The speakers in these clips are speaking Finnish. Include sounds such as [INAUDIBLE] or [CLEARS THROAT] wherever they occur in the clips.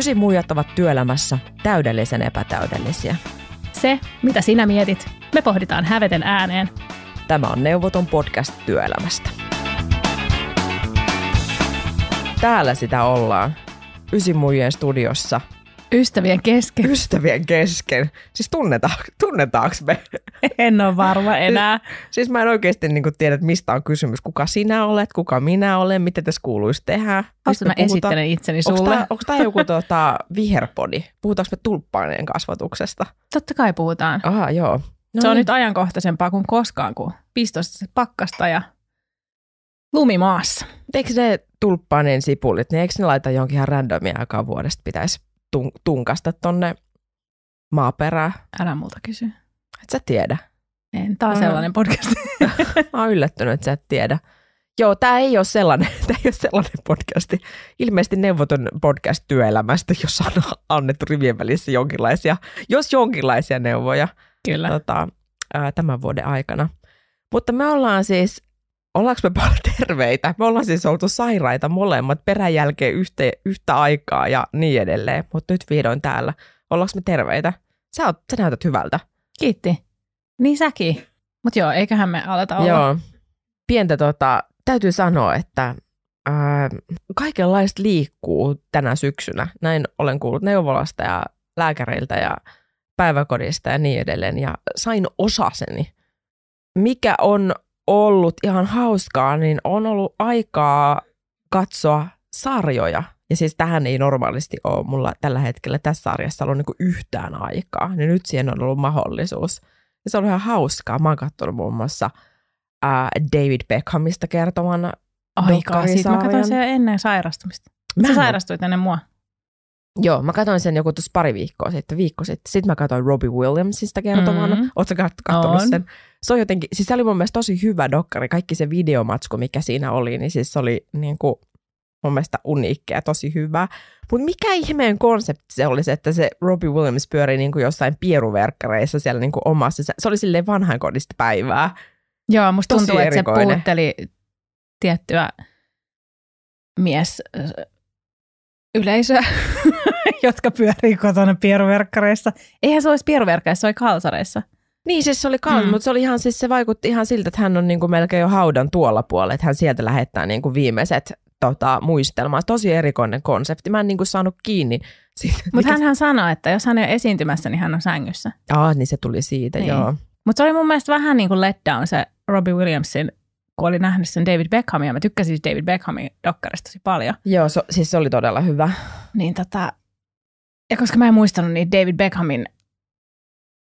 Ysi muijat ovat työelämässä täydellisen epätäydellisiä. Se, mitä sinä mietit, me pohditaan häveten ääneen. Tämä on Neuvoton podcast työelämästä. Täällä sitä ollaan. Ysi muijien studiossa. Ystävien kesken. Ystävien kesken. Siis tunneta, tunnetaanko me? En ole varma enää. Siis mä en oikeasti niin tiedä, että mistä on kysymys. Kuka sinä olet, kuka minä olen, mitä tässä kuuluisi tehdä. Hauska mä esittelen itseni sulle. Onko tämä joku tuota, viherpodi? Puhutaanko me tulppaineen kasvatuksesta? Totta kai puhutaan. Aha, joo. No se on niin. nyt ajankohtaisempaa kuin koskaan, kun pistosta pakkasta ja lumi maassa. Eikö ne tulppaaneen sipulit, niin eikö ne laita jonkin ihan randomia aikaa vuodesta pitäisi tun- tunkasta tonne maaperään? Älä multa kysy. Et sä tiedä. En, tää on Aha. sellainen podcast. [LAUGHS] Mä oon yllättynyt, että sä et tiedä. Joo, tämä ei ole sellainen, tää ei ole sellainen [LAUGHS] podcasti. Ilmeisesti neuvoton podcast työelämästä, jossa on annettu rivien välissä jonkinlaisia, jos jonkinlaisia neuvoja Kyllä. tota, ää, tämän vuoden aikana. Mutta me ollaan siis, ollaanko me paljon terveitä? Me ollaan siis oltu sairaita molemmat peräjälkeen yhtä, yhtä aikaa ja niin edelleen. Mutta nyt vihdoin täällä. Ollaanko me terveitä? Sä, oot, sä näytät hyvältä. Kiitti. Niin säkin. Mutta joo, eiköhän me aleta olla. Joo. Pientä tota, täytyy sanoa, että ää, kaikenlaista liikkuu tänä syksynä. Näin olen kuullut neuvolasta ja lääkäreiltä ja päiväkodista ja niin edelleen. Ja sain osaseni. Mikä on ollut ihan hauskaa, niin on ollut aikaa katsoa sarjoja. Ja siis tähän ei normaalisti ole mulla tällä hetkellä tässä sarjassa ollut niinku yhtään aikaa. Niin nyt siihen on ollut mahdollisuus. Ja se on ihan hauskaa. Mä oon katsonut muun muassa ää, David Beckhamista kertoman Aikaa. Siis mä katsoin sen ennen sairastumista. Mä Sä sairastuit ennen mua. Joo, mä katsoin sen joku tuossa pari viikkoa sitten, viikko sitten. Sitten mä katsoin Robbie Williamsista kertoman. Mhm. Mm. Ootko kat- katsonut sen? Se on jotenkin, siis se oli mun mielestä tosi hyvä dokkari. Kaikki se videomatsku, mikä siinä oli, niin siis se oli niin kuin, mun mielestä uniikki ja tosi hyvä. Mutta mikä ihmeen konsepti se oli se, että se Robbie Williams pyörii niin kuin jossain pieruverkkareissa siellä niin kuin omassa. Se- oli silleen vanhainkodista päivää. Joo, musta Tosi tuntuu, että se puhutteli tiettyä mies yleisöä, [LAUGHS] jotka pyörii kotona pieruverkkareissa. Eihän se olisi pieruverkkareissa, se oli kalsareissa. Niin, siis se oli kallis, Mm. mutta se, oli ihan, siis se vaikutti ihan siltä, että hän on niin kuin melkein jo haudan tuolla puolella, että hän sieltä lähettää niin kuin viimeiset tota, muistelmat. Tosi erikoinen konsepti. Mä en niin kuin saanut kiinni. Mutta hän sanoi, että jos hän ei ole esiintymässä, niin hän on sängyssä. Ah, niin se tuli siitä, Niin. joo. Mutta se oli mun mielestä vähän niin kuin letdown se Robbie Williamsin, kun oli nähnyt sen David Beckhamin, ja mä tykkäsin David Beckhamin dokkarista tosi paljon. Joo, so, siis se oli todella hyvä. Niin tota, ja koska mä en muistanut niitä David Beckhamin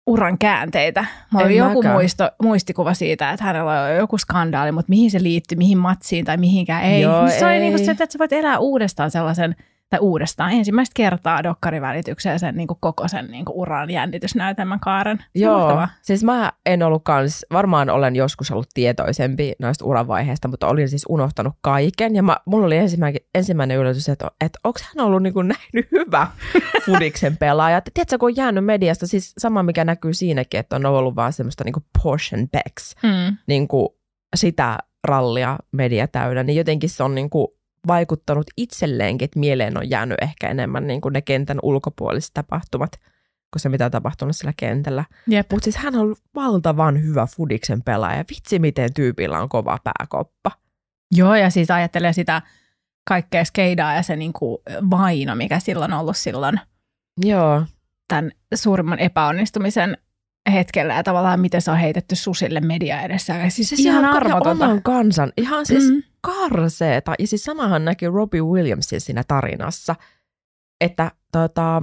uran käänteitä. Mulla oli joku mäkään. muisto, muistikuva siitä, että hänellä on joku skandaali, mutta mihin se liittyy, mihin matsiin tai mihinkään ei. Joo, se oli ei. niin kuin se, että sä voit elää uudestaan sellaisen, tai uudestaan ensimmäistä kertaa dokkarivälitykseen sen niin kuin koko sen niin kuin uran jännitysnäytelmän kaaren. Se Joo, mahtavaa. siis mä en ollut kans, varmaan olen joskus ollut tietoisempi noista uravaiheista, mutta olin siis unohtanut kaiken. Ja mä, mulla oli ensimmäinen, ensimmäinen yllätys, että, että onko hän ollut niin kuin näin hyvä [LAUGHS] Fudiksen pelaaja. Tiedätkö, kun on jäänyt mediasta, siis sama mikä näkyy siinäkin, että on ollut vaan semmoista niin kuin Porsche and Becks, Mm. niin kuin sitä rallia media täynnä, niin jotenkin se on niin kuin vaikuttanut itselleenkin, että mieleen on jäänyt ehkä enemmän niin kuin ne kentän ulkopuoliset tapahtumat, kuin se mitä on tapahtunut sillä kentällä. Mutta siis hän on valtavan hyvä Fudiksen pelaaja. Vitsi, miten tyypillä on kova pääkoppa. Joo, ja siis ajattelee sitä kaikkea skeidaa ja se niin kuin vaino, mikä silloin on ollut silloin Joo, tämän suurimman epäonnistumisen hetkellä ja tavallaan miten se on heitetty susille media edessä. Ja siis se ihan on armotonta. oman kansan. Ihan siis mm. Karseeta. Ja siis samahan näkyy Robbie Williamsin siinä tarinassa, että tota,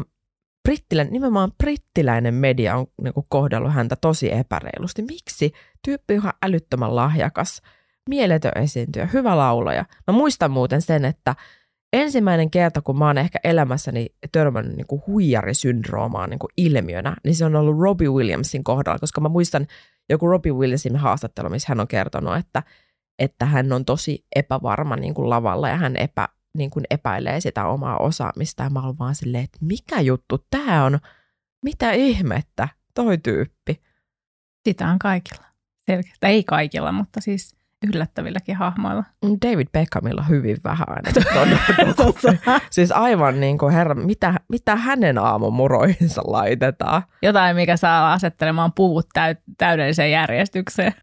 brittiläinen, nimenomaan brittiläinen media on niin kuin, kohdellut häntä tosi epäreilusti. Miksi? Tyyppi on ihan älyttömän lahjakas, mieletön esiintyjä, hyvä laulaja. Mä muistan muuten sen, että ensimmäinen kerta, kun mä oon ehkä elämässäni törmännyt niin kuin huijarisyndroomaan niin kuin ilmiönä, niin se on ollut Robbie Williamsin kohdalla, koska mä muistan joku Robbie Williamsin haastattelu, missä hän on kertonut, että, että hän on tosi epävarma niin kuin lavalla ja hän epä, niin kuin epäilee sitä omaa osaamista. Ja mä oon vaan silleen, että mikä juttu tämä on? Mitä ihmettä? Toi tyyppi. Sitä on kaikilla. Selkeästi. Ei kaikilla, mutta siis yllättävilläkin hahmoilla. David Beckhamilla hyvin vähän aina. [LAUGHS] siis aivan niin kuin, herra, mitä, mitä hänen aamumuroihinsa laitetaan? Jotain, mikä saa asettelemaan puvut täy- täydelliseen järjestykseen.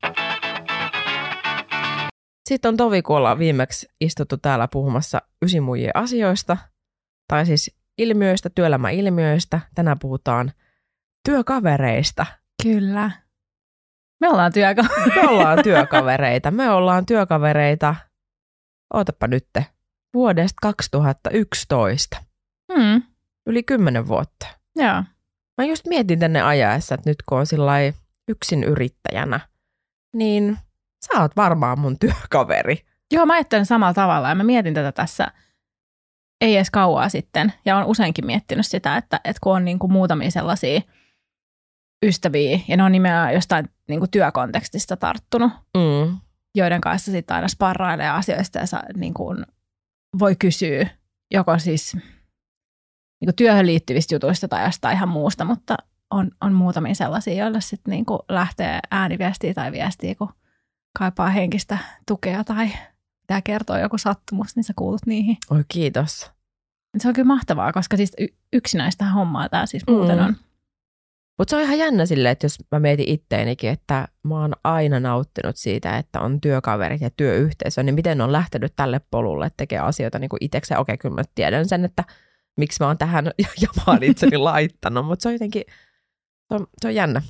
Sitten on tovi, kun ollaan viimeksi istuttu täällä puhumassa ysimujien asioista, tai siis ilmiöistä, työelämäilmiöistä. Tänään puhutaan työkavereista. Kyllä. Me ollaan työkavereita. Me ollaan työkavereita. Me ollaan työkavereita, ootapa nyt, vuodesta 2011. Hmm. Yli kymmenen vuotta. Joo. Mä just mietin tänne ajaessa, että nyt kun on sillä yksin yrittäjänä, niin sä oot varmaan mun työkaveri. Joo, mä ajattelen samalla tavalla ja mä mietin tätä tässä ei edes kauaa sitten. Ja on useinkin miettinyt sitä, että, että kun on niin kuin muutamia sellaisia ystäviä, ja ne on nimenomaan jostain niin kuin työkontekstista tarttunut, Mm. joiden kanssa sitten aina sparrailee asioista ja saa, niin kuin voi kysyä joko siis niin kuin työhön liittyvistä jutuista tai jostain ihan muusta, mutta on, on muutamia sellaisia, joille sitten niin kuin lähtee ääniviestiä tai viestiä, kun kaipaa henkistä tukea tai pitää kertoa joku sattumus, niin sä kuulut niihin. Oi kiitos. Se on kyllä mahtavaa, koska siis y- yksinäistä hommaa tämä siis muuten Mm. on. Mutta se on ihan jännä silleen, että jos mä mietin itteenikin, että mä oon aina nauttinut siitä, että on työkaverit ja työyhteisö, niin miten on lähtenyt tälle polulle, tekee asioita niin itsekseen. Okei, kyllä mä tiedän sen, että miksi mä oon tähän [LAUGHS] jamaan itseni laittanut, mutta se on jotenkin, se on, se on jännä.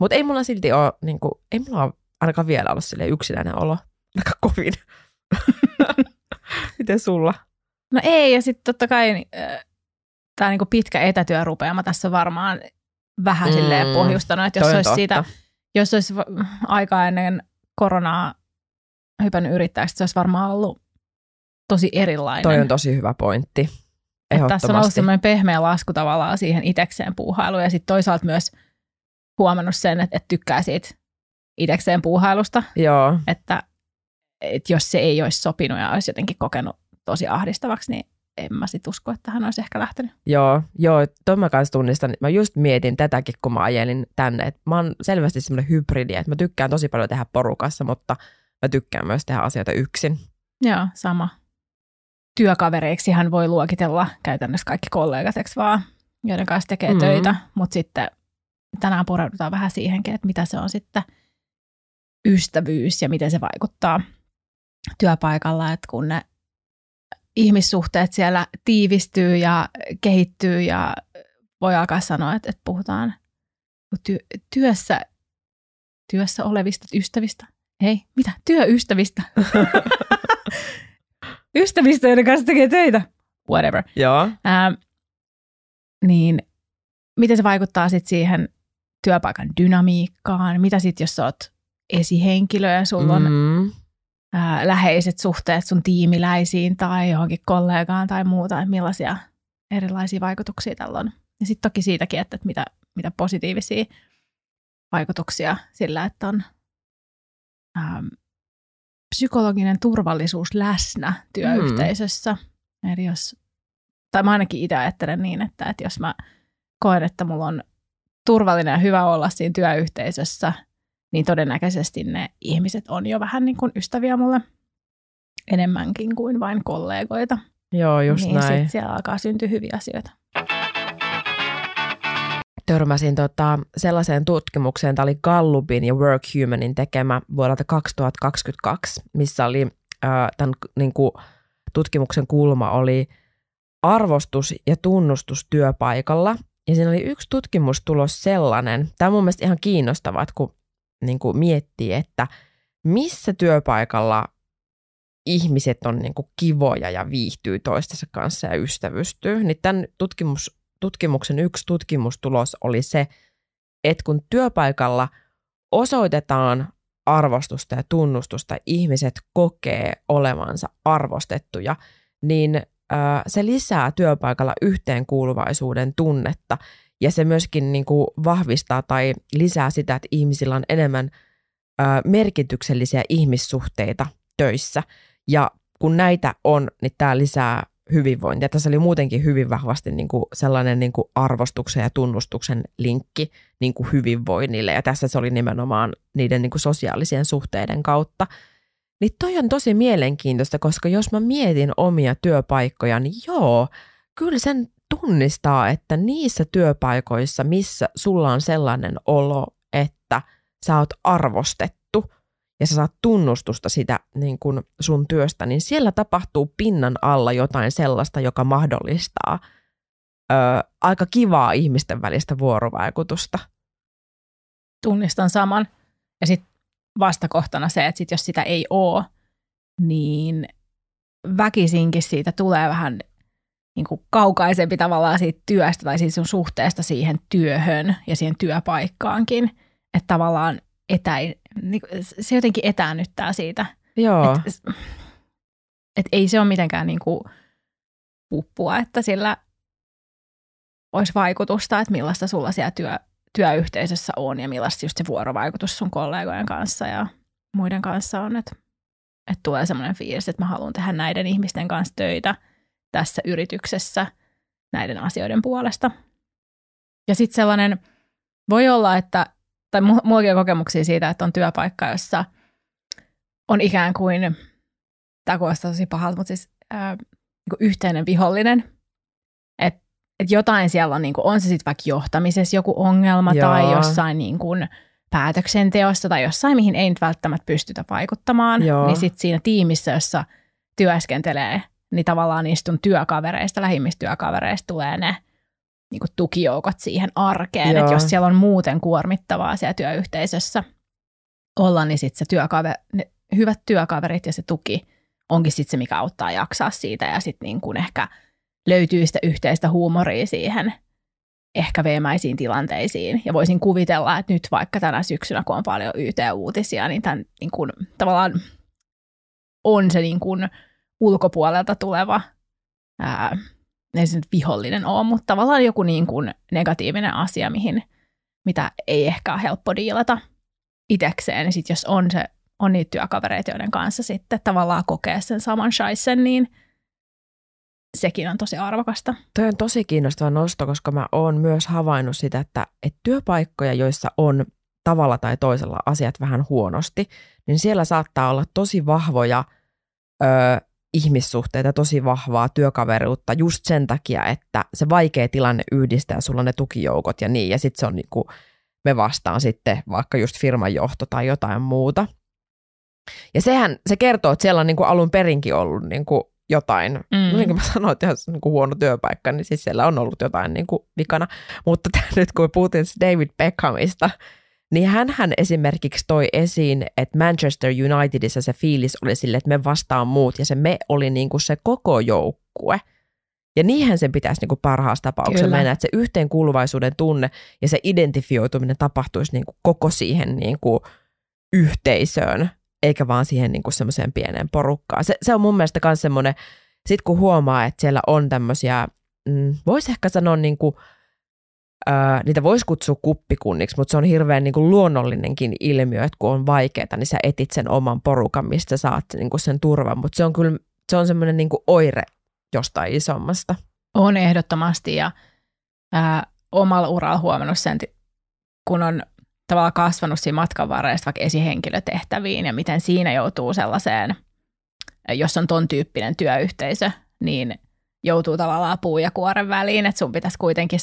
Mutta ei mulla silti ole, niin kuin, ei mulla ole ainakaan vielä ollut silleen yksinäinen olo, aika kovin. [LAUGHS] miten sulla? No ei, ja sitten totta kai tämä niinku pitkä etätyörupeama tässä varmaan vähän Mm. silleen pohjustanut, että jos olisi, totta. siitä, jos olisi aikaa ennen koronaa hypännyt yrittäjäksi, se olisi varmaan ollut tosi erilainen. Toi on tosi hyvä pointti. Että tässä on ollut semmoinen pehmeä lasku tavallaan siihen itekseen puuhailuun ja sitten toisaalta myös huomannut sen, että, että tykkää siitä itekseen puuhailusta, Joo, että, että jos se ei olisi sopinut ja olisi jotenkin kokenut tosi ahdistavaksi, niin en mä sit usko, että hän olisi ehkä lähtenyt. Joo, joo, toi mä kanssa tunnistan. Mä just mietin tätäkin, kun mä ajelin tänne. Et mä oon selvästi semmoinen hybridi, että mä tykkään tosi paljon tehdä porukassa, mutta mä tykkään myös tehdä asioita yksin. Joo, sama. Työkavereiksi hän voi luokitella käytännössä kaikki kollegat, eikö vaan, joiden kanssa tekee Mm. mm. töitä, mutta sitten tänään pureudutaan vähän siihenkin, että mitä se on sitten ystävyys ja miten se vaikuttaa työpaikalla, että kun ne ihmissuhteet siellä tiivistyy ja kehittyy ja voi alkaa sanoa, että, että puhutaan työ, työssä, työssä olevista ystävistä. Hei, mitä? Työystävistä. [LAUGHS] Ystävistä, joiden kanssa tekee töitä. Whatever. Joo. Ää, niin miten se vaikuttaa sitten siihen työpaikan dynamiikkaan? Mitä sitten, jos sä oot esihenkilö ja sulla on Mm. ää, läheiset suhteet sun tiimiläisiin tai johonkin kollegaan tai muuta, että millaisia erilaisia vaikutuksia tällä on. Ja sitten toki siitäkin, että, että mitä, mitä positiivisia vaikutuksia sillä, että on ähm, psykologinen turvallisuus läsnä työyhteisössä. Mm. Eli jos, tai mä ainakin itse ajattelen niin, että, että jos mä koen, että mulla on turvallinen ja hyvä olla siinä työyhteisössä, niin todennäköisesti ne ihmiset on jo vähän niin kuin ystäviä mulle enemmänkin kuin vain kollegoita. Joo, just niin näin. sit siellä alkaa syntyä hyviä asioita. Törmäsin tota, sellaiseen tutkimukseen, tämä oli Gallupin ja Workhumanin tekemä vuodelta 2022, missä oli äh, tämän niin kuin, tutkimuksen kulma oli arvostus ja tunnustus työpaikalla. Ja siinä oli yksi tutkimustulos sellainen, tämä on mun mielestä ihan kiinnostavaa, että kun niin kuin miettii, että missä työpaikalla ihmiset on niin kuin kivoja ja viihtyy toistensa kanssa ja ystävystyy, niin tämän tutkimus, tutkimuksen yksi tutkimustulos oli se, että kun työpaikalla osoitetaan arvostusta ja tunnustusta, ihmiset kokee olevansa arvostettuja, niin se lisää työpaikalla yhteenkuuluvaisuuden tunnetta ja se myöskin niin kuin vahvistaa tai lisää sitä, että ihmisillä on enemmän äh, merkityksellisiä ihmissuhteita töissä. Ja kun näitä on, niin tämä lisää hyvinvointia. Tässä oli muutenkin hyvin vahvasti niin kuin sellainen niin kuin arvostuksen ja tunnustuksen linkki niin kuin hyvinvoinnille. Ja tässä se oli nimenomaan niiden niin kuin sosiaalisien suhteiden kautta. Niin toi on tosi mielenkiintoista, koska jos mä mietin omia työpaikkoja, niin joo, kyllä sen tunnistaa, että niissä työpaikoissa, missä sulla on sellainen olo, että sä oot arvostettu ja sä saat tunnustusta sitä niin kun sun työstä, niin siellä tapahtuu pinnan alla jotain sellaista, joka mahdollistaa ö, aika kivaa ihmisten välistä vuorovaikutusta. Tunnistan saman. Ja sitten vastakohtana se, että sit jos sitä ei ole, niin väkisinkin siitä tulee vähän niin kuin kaukaisempi tavallaan siitä työstä tai siitä sun suhteesta siihen työhön ja siihen työpaikkaankin. Että tavallaan etä, niin se jotenkin etäännyttää siitä. Joo. Et, et ei se ole mitenkään niin kuin puppua, että sillä olisi vaikutusta, että millaista sulla siellä työ, työyhteisössä on ja millaista just se vuorovaikutus sun kollegojen kanssa ja muiden kanssa on, että, että tulee semmoinen fiilis, että mä haluan tehdä näiden ihmisten kanssa töitä tässä yrityksessä näiden asioiden puolesta. Ja sitten sellainen, voi olla, että, tai mullakin on kokemuksia siitä, että on työpaikka, jossa on ikään kuin, tämä kuulostaa tosi pahalta, mutta siis ää, niin yhteinen vihollinen, että että jotain siellä on, niin kuin, on se sitten vaikka johtamisessa joku ongelma Joo. tai jossain niin kuin, päätöksenteossa tai jossain, mihin ei nyt välttämättä pystytä vaikuttamaan, Joo. niin sitten siinä tiimissä, jossa työskentelee, niin tavallaan niistä työkavereista, lähimmistä työkavereista tulee ne niin kuin tukijoukot siihen arkeen. Että jos siellä on muuten kuormittavaa siellä työyhteisössä olla, niin sitten se työkaver, ne hyvät työkaverit ja se tuki onkin sitten se, mikä auttaa jaksaa siitä ja sitten niin kuin ehkä – löytyy sitä yhteistä huumoria siihen ehkä veemäisiin tilanteisiin. Ja voisin kuvitella, että nyt vaikka tänä syksynä, kun on paljon YT-uutisia, niin tämän niin kuin, tavallaan on se niin kuin ulkopuolelta tuleva, ää, ei se nyt vihollinen ole, mutta tavallaan joku niin kuin negatiivinen asia, mihin, mitä ei ehkä ole helppo diilata itekseen. Ja sitten jos on, se, on niitä työkavereita, joiden kanssa sitten tavallaan kokee sen saman shaisen, niin – sekin on tosi arvokasta. Toi on tosi kiinnostava nosto, koska mä oon myös havainnut sitä, että, että työpaikkoja, joissa on tavalla tai toisella asiat vähän huonosti, niin siellä saattaa olla tosi vahvoja ö, ihmissuhteita, tosi vahvaa työkaveruutta just sen takia, että se vaikea tilanne yhdistää sulla ne tukijoukot ja niin, ja sitten se on niinku, me vastaan sitten vaikka just firman johto tai jotain muuta. Ja sehän, se kertoo, että siellä on niinku alun perinkin ollut niinku jotain. Mm. No niin kuin mä sanoin, että jos niin kuin huono työpaikka, niin siis siellä on ollut jotain niin kuin vikana. Mutta [LAUGHS] nyt kun me puhuttiin David Beckhamista, niin hän esimerkiksi toi esiin, että Manchester Unitedissa se fiilis oli sille, että me vastaan muut, ja se me oli niin kuin se koko joukkue. Ja niinhän sen pitäisi niin kuin parhaassa tapauksessa Kyllä. mennä, että se yhteenkuuluvaisuuden tunne ja se identifioituminen tapahtuisi niin kuin koko siihen niin kuin yhteisöön eikä vaan siihen niin semmoiseen pieneen porukkaan. Se, se on mun mielestä myös semmoinen, sit kun huomaa, että siellä on tämmöisiä, mm, voisi ehkä sanoa niin kuin, ää, niitä voisi kutsua kuppikunniksi, mutta se on hirveän niin kuin luonnollinenkin ilmiö, että kun on vaikeaa, niin sä etit sen oman porukan, mistä saat niin kuin sen turvan, mutta se on kyllä se on semmoinen niin kuin oire jostain isommasta. On ehdottomasti ja ää, omalla uralla huomannut sen, kun on tavallaan kasvanut siinä matkan varrella vaikka esihenkilötehtäviin ja miten siinä joutuu sellaiseen, jos on ton tyyppinen työyhteisö, niin joutuu tavallaan puu ja kuoren väliin, että sun pitäisi kuitenkin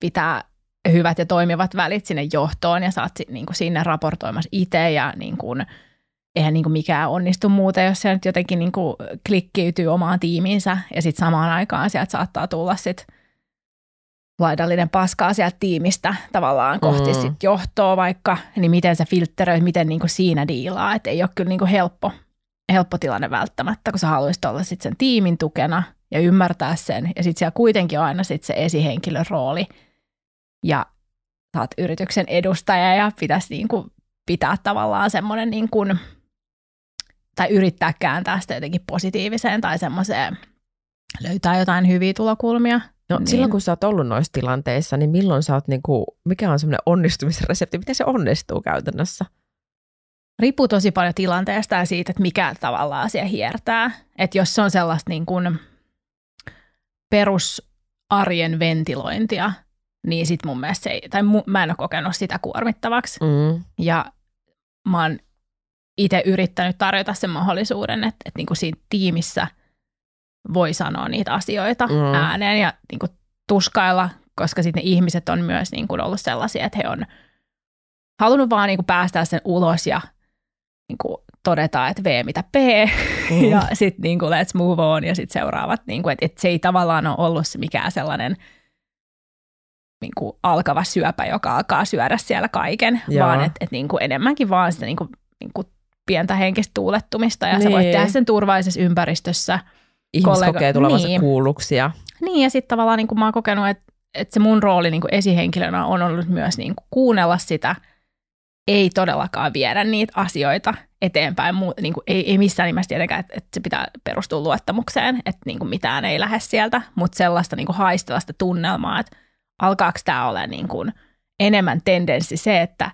pitää hyvät ja toimivat välit sinne johtoon ja saat niin kuin sinne raportoimassa itse ja niin kuin, eihän niin kuin mikään onnistu muuten, jos se nyt jotenkin niin kuin klikkiytyy omaan tiimiinsä ja sitten samaan aikaan sieltä saattaa tulla sitten laidallinen paskaa sieltä tiimistä tavallaan kohti mm. sit johtoa vaikka, niin miten sä filtteröit, miten niinku siinä diilaa, että ei ole kyllä niinku helppo, helppo tilanne välttämättä, kun sä haluaisit olla sit sen tiimin tukena ja ymmärtää sen, ja sitten siellä kuitenkin on aina sit se esihenkilön rooli, ja sä oot yrityksen edustaja, ja pitäisi niinku pitää tavallaan semmoinen, niinku, tai yrittää kääntää sitä jotenkin positiiviseen tai semmoiseen, löytää jotain hyviä tulokulmia – No niin. silloin kun sä oot ollut noissa tilanteissa, niin milloin sä oot, niinku, mikä on semmoinen onnistumisresepti, miten se onnistuu käytännössä? Riippuu tosi paljon tilanteesta ja siitä, että mikä tavalla asia hiertää. Että jos se on sellaista niin kuin perusarjen ventilointia, niin sit mun mielestä se ei, tai mu, mä en ole kokenut sitä kuormittavaksi. Mm. Ja mä oon itse yrittänyt tarjota sen mahdollisuuden, että, että niin kuin siinä tiimissä voi sanoa niitä asioita mm. ääneen ja niin kuin tuskailla, koska sitten ne ihmiset on myös niin kuin ollut sellaisia, että he on halunnut vaan niin kuin päästää sen ulos ja niin kuin todeta, että V mitä P, mm. [LAUGHS] ja sitten niin kuin let's move on, ja sitten seuraavat, niin kuin, että, että se ei tavallaan ole ollut se mikään sellainen niin kuin alkava syöpä, joka alkaa syödä siellä kaiken, Joo. vaan että, että niin kuin enemmänkin vaan sitä niin kuin, niin kuin pientä henkistä tuulettumista, ja niin. sä voit tehdä sen turvallisessa ympäristössä. Ihmis kollega... kokee tulevansa niin. kuulluksia. Niin, ja sitten tavallaan niin kuin mä oon kokenut, että, että se mun rooli niin kuin esihenkilönä on ollut myös niin kuin kuunnella sitä – ei todellakaan viedä niitä asioita eteenpäin. Muu, niin kuin, ei, ei missään nimessä tietenkään, että, että se pitää perustua luottamukseen, että niin kuin mitään ei lähde sieltä, mutta sellaista niin kuin haistella sitä tunnelmaa, että alkaako tämä olla niin kuin enemmän tendenssi se, että,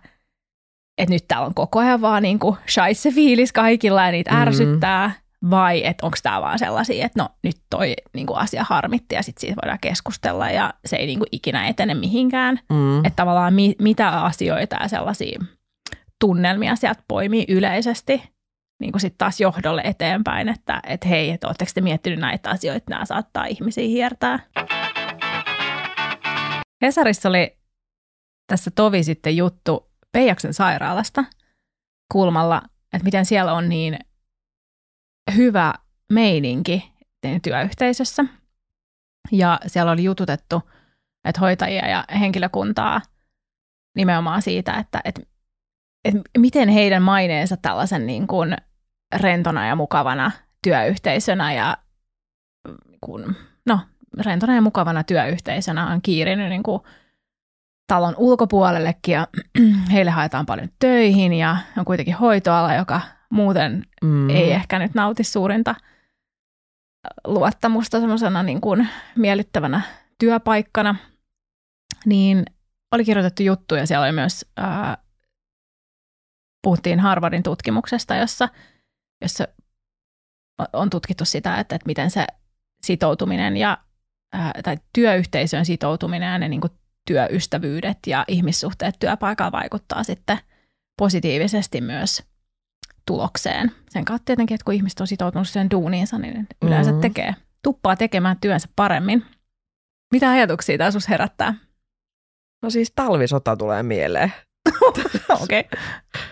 että nyt täällä on koko ajan vaan niin kuin shaisse fiilis kaikilla ja niitä mm-hmm. ärsyttää, vai että onko tämä vaan sellaisia, että no nyt toi niin kuin asia harmitti ja sitten siitä voidaan keskustella ja se ei niin kuin ikinä etene mihinkään. Mm. Että tavallaan mi- mitä asioita ja sellaisia tunnelmia sieltä poimii yleisesti niin kuin sitten taas johdolle eteenpäin, että et hei, että oletteko te miettinyt näitä asioita, nämä saattaa ihmisiä hiertää. Hesarissa oli tässä tovi sitten juttu Peijaksen sairaalasta kulmalla, että miten siellä on niin hyvä meininki työyhteisössä. Ja siellä oli jututettu, että hoitajia ja henkilökuntaa nimenomaan siitä, että, että että miten heidän maineensa tällaisen niin kuin rentona ja mukavana työyhteisönä ja kun, no, rentona ja mukavana työyhteisönä on kiirinyt niin kuin talon ulkopuolellekin ja [CLEARS THROAT] heille haetaan paljon töihin ja on kuitenkin hoitoala, joka muuten mm. ei ehkä nyt nauti suurinta luottamusta semmoisena niin kuin miellyttävänä työpaikkana, niin oli kirjoitettu juttu ja siellä oli myös ää, puhuttiin Harvardin tutkimuksesta, jossa, jossa on tutkittu sitä, että, että miten se sitoutuminen ja ää, tai työyhteisön sitoutuminen ja ne niin kuin työystävyydet ja ihmissuhteet työpaikalla vaikuttaa sitten positiivisesti myös tulokseen. Sen kautta tietenkin, että kun ihmiset on sitoutunut sen duuniinsa, niin yleensä mm-hmm. tekee, tuppaa tekemään työnsä paremmin. Mitä ajatuksia tämä sinussa herättää? No siis talvisota tulee mieleen. [LAUGHS] Okei. Okay.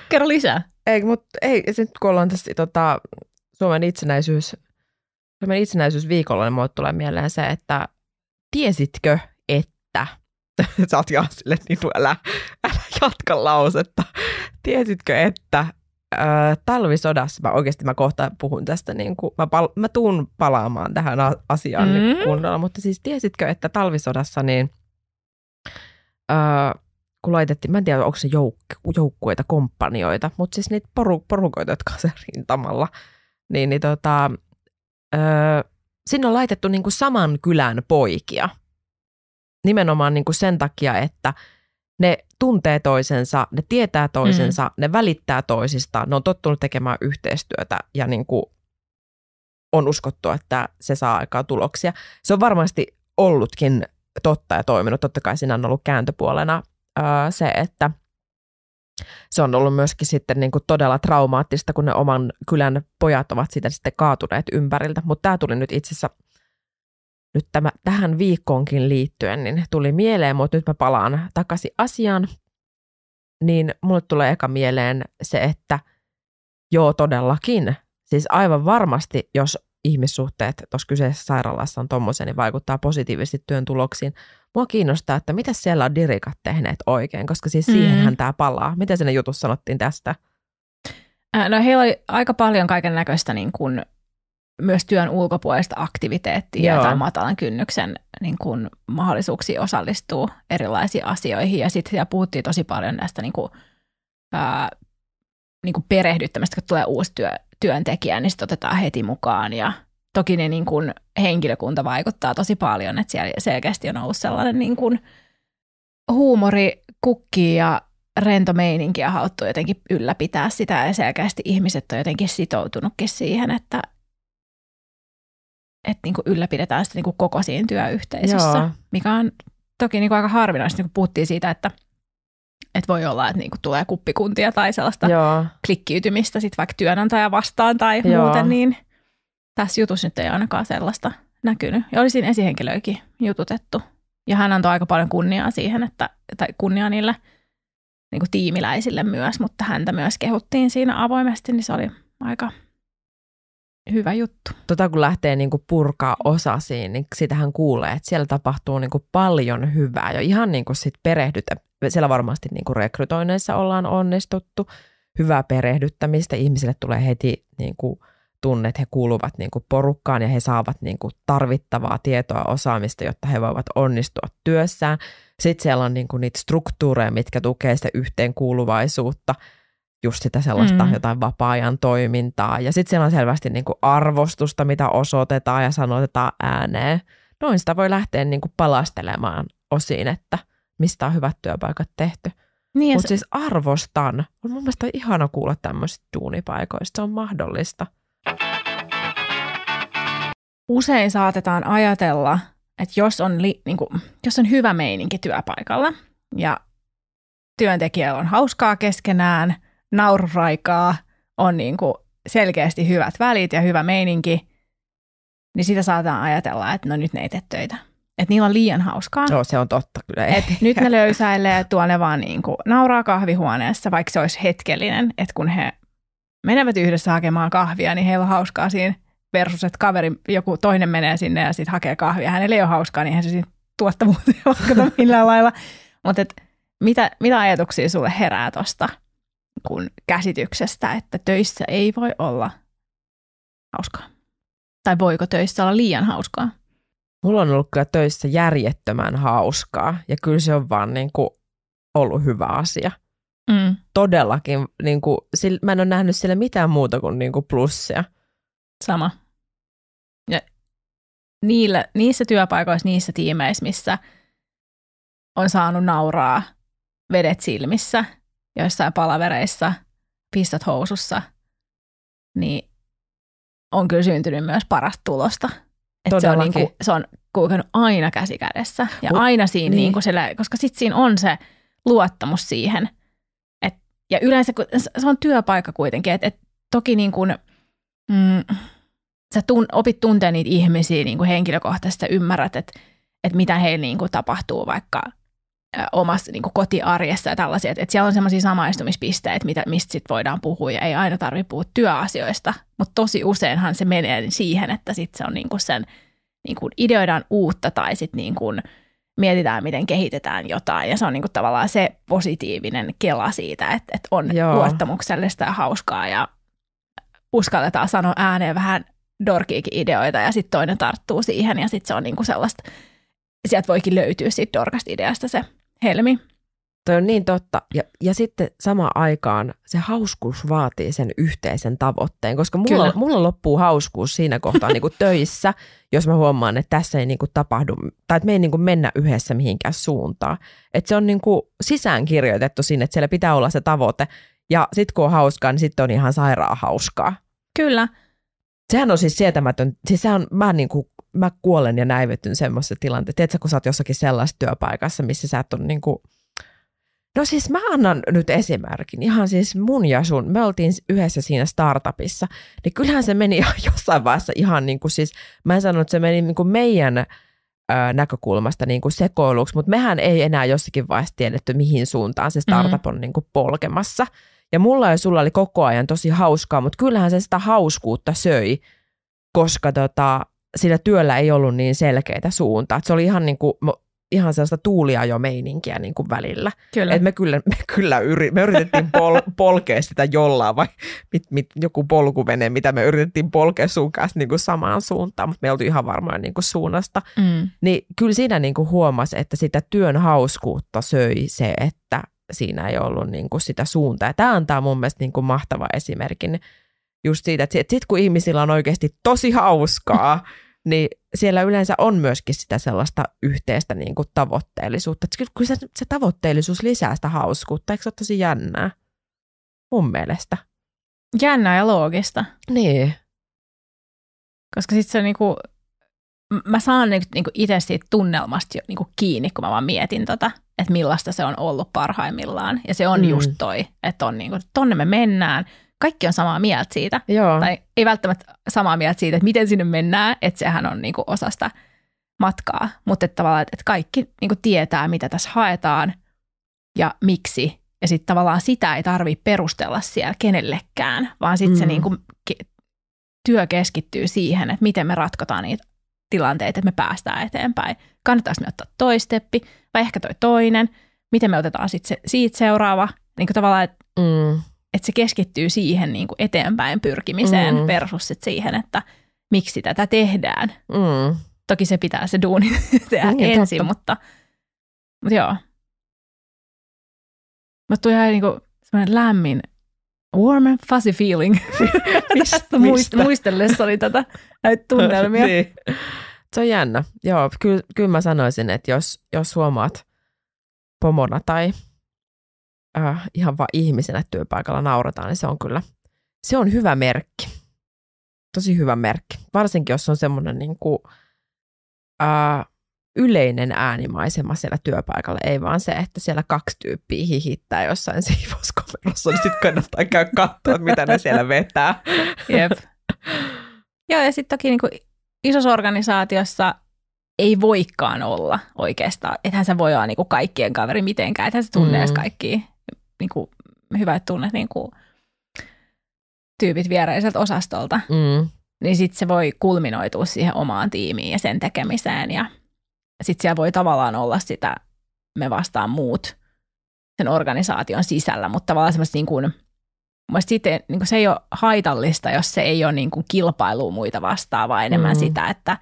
Kerro lisää. Ei, mutta ei, nyt kun ollaan tässä tota, Suomen itsenäisyys, Suomen itsenäisyysviikolla, niin mulle tulee mieleen se, että tiesitkö, että [LAUGHS] sä oot sille, niin älä, älä jatka lausetta. Tiesitkö, että ää, talvisodassa, mä oikeasti mä kohta puhun tästä, niin kuin, mä, pal- mä tuun palaamaan tähän asiaan mm. niin kunnolla, mutta siis tiesitkö, että talvisodassa niin ää, kun laitettiin, mä en tiedä onko se jouk- joukkueita, komppanioita, mutta siis niitä poru- porukoita, jotka on se rintamalla, niin, niin tota, öö, sinne on laitettu niin kuin saman kylän poikia. Nimenomaan niin kuin sen takia, että ne tuntee toisensa, ne tietää toisensa, mm. ne välittää toisistaan, ne on tottunut tekemään yhteistyötä ja niin kuin on uskottu, että se saa aikaa tuloksia. Se on varmasti ollutkin totta ja toiminut. Totta kai siinä on ollut kääntöpuolena se, että se on ollut myöskin sitten niin kuin todella traumaattista, kun ne oman kylän pojat ovat sitä sitten kaatuneet ympäriltä. Mutta tämä tuli nyt itse asiassa nyt tämä, tähän viikkoonkin liittyen, niin tuli mieleen, mutta nyt mä palaan takaisin asiaan. Niin mulle tulee eka mieleen se, että joo todellakin, siis aivan varmasti, jos ihmissuhteet tuossa kyseisessä sairaalassa on tuommoisia, niin vaikuttaa positiivisesti työn tuloksiin. Mua kiinnostaa, että mitä siellä on dirikat tehneet oikein, koska siis mm. siihenhän tämä palaa. Mitä sinne jutussa sanottiin tästä? No heillä oli aika paljon kaiken näköistä niin kuin, myös työn ulkopuolista aktiviteettia Joo. tai matalan kynnyksen niin kuin, mahdollisuuksia osallistua erilaisiin asioihin. Ja sitten siellä puhuttiin tosi paljon näistä niin kuin, ää, niin kuin perehdyttämistä, kun tulee uusi työ, työntekijä, niin sitten otetaan heti mukaan ja toki ne niin kuin henkilökunta vaikuttaa tosi paljon, että siellä selkeästi on ollut sellainen niin kuin huumori, kukki ja rento meininki ja haluttu jotenkin ylläpitää sitä ja selkeästi ihmiset on jotenkin sitoutunutkin siihen, että, että niin kuin ylläpidetään sitä niin kuin koko siinä työyhteisössä, Joo. mikä on toki niin kuin aika harvinaista, niin kuin puhuttiin siitä, että Että voi olla, että niinku tulee kuppikuntia tai sellaista Joo. klikkiytymistä sit vaikka työnantaja vastaan tai Joo. muuten, niin tässä jutussa nyt ei ainakaan sellaista näkynyt. Ja oli siinä esihenkilöikin jututettu. Ja hän antoi aika paljon kunniaa siihen, että, tai kunniaa niille niin kuin tiimiläisille myös, mutta häntä myös kehuttiin siinä avoimesti, niin se oli aika hyvä juttu. tota kun lähtee niin kuin purkaa osasiin, niin sitähän kuulee, että siellä tapahtuu niin kuin paljon hyvää. Ja ihan niin kuin sit perehdytä, siellä varmasti niin kuin rekrytoinneissa ollaan onnistuttu, hyvää perehdyttämistä, ihmisille tulee heti niin kuin tunne, että he kuuluvat niin kuin porukkaan ja he saavat niin kuin tarvittavaa tietoa, osaamista, jotta he voivat onnistua työssään. Sitten siellä on niin kuin niitä struktuureja, mitkä tukee sitä yhteenkuuluvaisuutta, just sitä sellaista Mm. mm. jotain vapaa-ajan toimintaa. Ja sitten siellä on selvästi niin kuin arvostusta, mitä osoitetaan ja sanotetaan ääneen. Noin sitä voi lähteä niin kuin palastelemaan osiin, että mistä on hyvät työpaikat tehty. Niin, Mutta siis arvostan. On mun mielestä ihana kuulla tämmöisistä duunipaikoista. Se on mahdollista. usein saatetaan ajatella, että jos on, li, niin kuin, jos on hyvä meininki työpaikalla ja työntekijällä on hauskaa keskenään, naururaikaa, on niin kuin selkeästi hyvät välit ja hyvä meininki, niin sitä saatetaan ajatella, että no nyt ne ei tee töitä. Että niillä on liian hauskaa. Joo, se on totta kyllä. Et [LAUGHS] nyt ne löysäilee, tuo ne vaan niin kuin nauraa kahvihuoneessa, vaikka se olisi hetkellinen, että kun he menevät yhdessä hakemaan kahvia, niin heillä on hauskaa siinä versus, että kaveri, joku toinen menee sinne ja sitten hakee kahvia. Hänellä ei ole hauskaa, niin eihän se siinä tuottavuuteen [LAUGHS] vaikuta millään lailla. Mutta mitä, mitä ajatuksia sulle herää tuosta kun käsityksestä, että töissä ei voi olla hauskaa? Tai voiko töissä olla liian hauskaa? Mulla on ollut kyllä töissä järjettömän hauskaa ja kyllä se on vaan niin kuin ollut hyvä asia. Mm. Todellakin, niin kuin, sillä, mä en ole nähnyt sille mitään muuta kuin, niin kuin plussia. Sama. Ja niillä, niissä työpaikoissa, niissä tiimeissä, missä on saanut nauraa vedet silmissä, joissain palavereissa, pistot housussa, niin on kyllä syntynyt myös parasta tulosta. Että se on, Todellakin. niinku, se on kulkenut aina käsi kädessä ja Mut- aina siinä, niin. niin. niinku sille, koska sitten siinä on se luottamus siihen. Et, ja yleensä kun, se on työpaikka kuitenkin, että et toki niin kuin, mm, sä tun, opit tuntea niitä ihmisiä niin kuin henkilökohtaisesti, sä ymmärrät, että, että mitä heillä niin kuin tapahtuu vaikka omassa niin kuin kotiarjessa ja tällaisia. Että, että siellä on semmoisia samaistumispisteitä, mitä, mistä sit voidaan puhua ja ei aina tarvitse puhua työasioista, mutta tosi useinhan se menee siihen, että sit se on niin kuin sen, niin kuin ideoidaan uutta tai sitten niin kuin mietitään, miten kehitetään jotain ja se on niin kuin tavallaan se positiivinen kela siitä, että, että on Joo. luottamuksellista ja hauskaa ja uskalletaan sanoa ääneen vähän dorkiikin ideoita ja sitten toinen tarttuu siihen ja sitten se on niinku sellaista, sieltä voikin löytyä siitä dorkasta ideasta se helmi. Toi on niin totta. Ja, ja sitten samaan aikaan se hauskuus vaatii sen yhteisen tavoitteen, koska mulla, Kyllä. mulla loppuu hauskuus siinä kohtaa [LAUGHS] niin kuin töissä, jos mä huomaan, että tässä ei niin kuin tapahdu, tai että me ei niin kuin mennä yhdessä mihinkään suuntaan. Että se on niin kuin sisäänkirjoitettu sinne, että siellä pitää olla se tavoite. Ja sitten kun on hauskaa, niin sitten on ihan sairaan hauskaa. Kyllä. Sehän on siis sietämätön, siis sehän on, mä, niin kuin, mä kuolen ja näivetyn semmoisessa tilanteessa. Tiedätkö, kun sä oot jossakin sellaisessa työpaikassa, missä sä et ole niin kuin, No siis mä annan nyt esimerkin. Ihan siis mun ja sun. Me oltiin yhdessä siinä startupissa. Niin kyllähän se meni [LAUGHS] jossain vaiheessa ihan niin kuin siis, mä en sano, että se meni niin kuin meidän näkökulmasta niin kuin sekoiluksi, mutta mehän ei enää jossakin vaiheessa tiedetty, mihin suuntaan se startup on niin kuin polkemassa. Ja mulla ja sulla oli koko ajan tosi hauskaa, mutta kyllähän se sitä hauskuutta söi, koska tota, sillä työllä ei ollut niin selkeitä suuntaa. Et se oli ihan, niin kuin, ihan sellaista tuulia jo meininkiä niin kuin välillä. Kyllä. Et me kyllä, me kyllä yri, me yritettiin pol, [LAUGHS] polkea sitä jollain, vai mit, mit, joku polkuvene, mitä me yritettiin polkea sun kanssa niin kuin samaan suuntaan, mutta me oltiin ihan varmoja niin kuin suunnasta. mm. Niin kyllä siinä niin kuin huomasi, että sitä työn hauskuutta söi se, että siinä ei ollut niin kuin sitä suuntaa. Ja tämä antaa mun mielestä niin kuin mahtava esimerkin just siitä, että sitten kun ihmisillä on oikeasti tosi hauskaa, [LAUGHS] niin siellä yleensä on myöskin sitä sellaista yhteistä niin kuin tavoitteellisuutta. Että kyllä- se, se tavoitteellisuus lisää sitä hauskuutta, eikö se ole tosi jännää? Mun mielestä. Jännää ja loogista. Niin. Koska sitten se niinku, m- mä saan niinku, niinku itse siitä tunnelmasta jo niinku kiinni, kun mä vaan mietin tota. että millaista se on ollut parhaimmillaan. Ja se on Mm. mm. just toi, että on niin kuin, tonne me mennään. Kaikki on samaa mieltä siitä. Joo. Tai ei välttämättä samaa mieltä siitä, että miten sinne mennään, että sehän on niin kuin osa sitä matkaa. Mutta että tavallaan, että kaikki niin kuin tietää, mitä tässä haetaan ja miksi. Ja sitten tavallaan sitä ei tarvitse perustella siellä kenellekään, vaan sitten mm. se niin kuin ke- työ keskittyy siihen, että miten me ratkotaan niitä tilanteita, että me päästään eteenpäin. Kannattaako me ottaa toi steppi vai ehkä toi toinen? Miten me otetaan sit se, siitä seuraava? Niin kuin tavallaan, että Mm. Että se keskittyy siihen niin kuin eteenpäin pyrkimiseen Mm. versus sit siihen, että miksi tätä tehdään. Mm. Toki se pitää se duuni [LAUGHS] tehdä Niin, ensin, totta. mutta, mutta joo. Mutta tuli ihan niin kuin semmoinen lämmin warm and fuzzy feeling [LAUGHS] Mistä? muist, muistellessani tätä näitä tunnelmia. niin. Se on jännä. Joo, kyllä, kyllä mä sanoisin, että jos, jos huomaat pomona tai äh, ihan vaan ihmisenä työpaikalla naurataan, niin se on kyllä, se on hyvä merkki. Tosi hyvä merkki. Varsinkin, jos on semmoinen niin kuin, äh, yleinen äänimaisema siellä työpaikalla, ei vaan se, että siellä kaksi tyyppiä hihittää jossain [LAUGHS] siivouskomerossa, niin sitten kannattaa käydä katsoa, mitä ne siellä vetää. Jep. Joo, ja sitten toki niin kuin isossa organisaatiossa ei voikaan olla oikeastaan. Ethän sä voi olla niin kuin kaikkien kaveri mitenkään. Ethän sä tunne edes Mm. kaikkia niin kuin, hyvät tunnet niin kuin, tyypit viereiseltä osastolta. Mm. Niin sitten se voi kulminoitua siihen omaan tiimiin ja sen tekemiseen. Ja sitten siellä voi tavallaan olla sitä me vastaan muut sen organisaation sisällä, mutta tavallaan semmoista niin kuin, siitä, niin kuin se ei ole haitallista, jos se ei ole niin kuin kilpailua muita vastaan, vaan enemmän Mm. sitä, että,